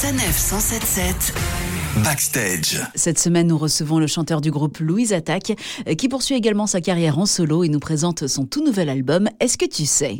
Sanef 177 Backstage. Cette semaine, nous recevons le chanteur du groupe Louise Attaque, euh, qui poursuit également sa carrière en solo et nous présente son tout nouvel album Est-ce que tu sais?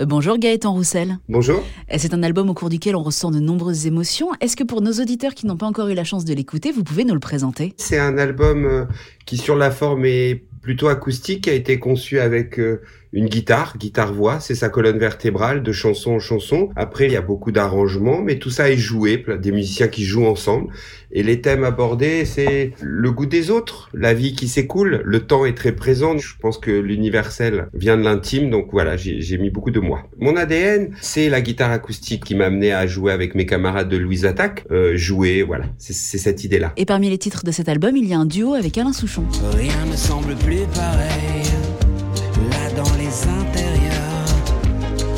Euh, Bonjour Gaëtan Roussel. Bonjour. Euh, C'est un album au cours duquel on ressent de nombreuses émotions. Est-ce que pour nos auditeurs qui n'ont pas encore eu la chance de l'écouter, vous pouvez nous le présenter? C'est un album qui sur la forme est plutôt acoustique, qui a été conçu avec euh, une guitare, guitare-voix, c'est sa colonne vertébrale de chanson en chanson. Après, il y a beaucoup d'arrangements, mais tout ça est joué, des musiciens qui jouent ensemble. Et les thèmes abordés, c'est le goût des autres, la vie qui s'écoule, le temps est très présent. Je pense que l'universel vient de l'intime, donc voilà, j'ai j'ai mis beaucoup de moi. Mon ADN, c'est la guitare acoustique qui m'a amené à jouer avec mes camarades de Louise Attaque. Euh, jouer, voilà, c'est c'est cette idée-là. Et parmi les titres de cet album, il y a un duo avec Alain Souchon. Rien ne semble plus pareil. Dans les intérieurs,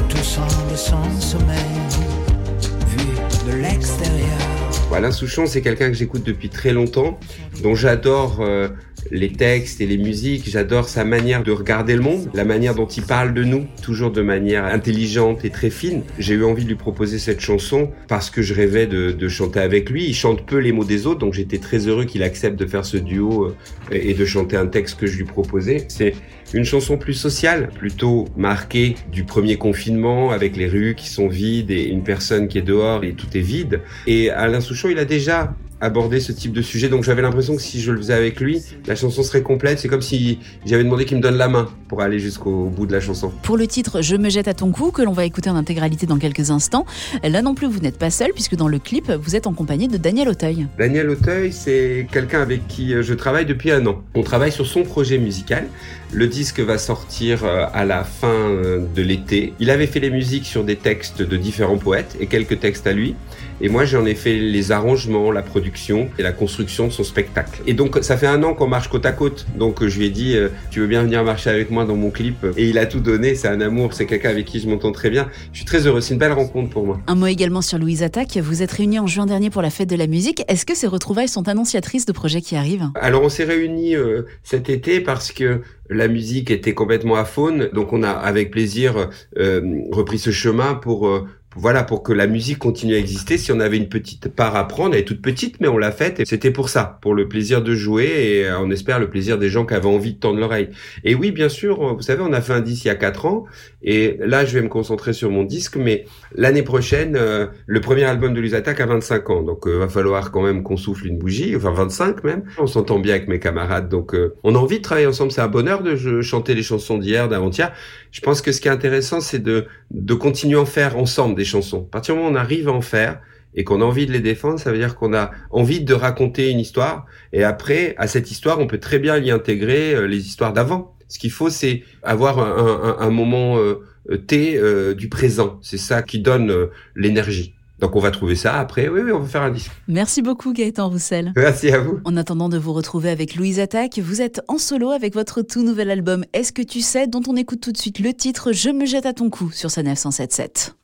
tout semble sans sommeil. Vu de l'extérieur. Alain Souchon, c'est quelqu'un que j'écoute depuis très longtemps, dont j'adore euh, les textes et les musiques, j'adore sa manière de regarder le monde, la manière dont il parle de nous, toujours de manière intelligente et très fine. J'ai eu envie de lui proposer cette chanson parce que je rêvais de, de chanter avec lui. Il chante peu les mots des autres, donc j'étais très heureux qu'il accepte de faire ce duo euh, et de chanter un texte que je lui proposais. C'est une chanson plus sociale, plutôt marquée du premier confinement, avec les rues qui sont vides et une personne qui est dehors et tout est vide. Et Alain Souchon, il a déjà abordé ce type de sujet, donc j'avais l'impression que si je le faisais avec lui, la chanson serait complète. C'est comme si j'avais demandé qu'il me donne la main pour aller jusqu'au bout de la chanson. Pour le titre Je me jette à ton cou, que l'on va écouter en intégralité dans quelques instants, là non plus vous n'êtes pas seul, puisque dans le clip, vous êtes en compagnie de Daniel Auteuil. Daniel Auteuil, c'est quelqu'un avec qui euh, je travaille depuis un an. On travaille sur son projet musical. Le disque va sortir euh, à la fin euh, de l'été. Il avait fait les musiques sur des textes de différents poètes et quelques textes à lui. Et moi, j'en ai fait les arrangements, la production et la construction de son spectacle. Et donc, ça fait un an qu'on marche côte à côte. Donc, je lui ai dit, euh, tu veux bien venir marcher avec moi dans mon clip? Et il a tout donné. C'est un amour. C'est quelqu'un avec qui je m'entends très bien. Je suis très heureux. C'est une belle rencontre pour moi. Un mot également sur Louise Attaque. Vous êtes réunis en juin dernier pour la fête de la musique. Est-ce que ces retrouvailles sont annonciatrices de projets qui arrivent? Alors on s'est réunis euh, cet été parce que la musique était complètement à faune, donc on a avec plaisir euh, repris ce chemin pour euh, voilà pour que la musique continue à exister. Si on avait une petite part à prendre, elle est toute petite, mais on l'a faite. Et c'était pour ça, pour le plaisir de jouer et euh, on espère le plaisir des gens qui avaient envie de tendre l'oreille. Et oui, bien sûr, euh, vous savez, on a fait un disque il y a quatre ans et là je vais me concentrer sur mon disque, mais l'année prochaine, euh, le premier album de Luz Attack a 25 ans, donc euh, va falloir quand même qu'on souffle une bougie, enfin 25 même. On s'entend bien avec mes camarades, donc on a envie de travailler ensemble. C'est un bonheur de chanter les chansons d'hier, d'avant-hier. Je pense que ce qui est intéressant, c'est de de continuer à en faire ensemble des chansons. À partir du moment où on arrive à en faire et qu'on a envie de les défendre, ça veut dire qu'on a envie de raconter une histoire. Et après, à cette histoire, on peut très bien y intégrer euh, les histoires d'avant. Ce qu'il faut, c'est avoir un, un- un moment euh, euh, T euh, du présent. C'est ça qui donne euh, l'énergie. Donc on va trouver ça après. Oui, oui, on va faire un disque. Merci beaucoup Gaëtan Roussel. Merci à vous. En attendant de vous retrouver avec Louise Attaque, vous êtes en solo avec votre tout nouvel album Est-ce que tu sais dont on écoute tout de suite le titre Je me jette à ton cou sur sa 977.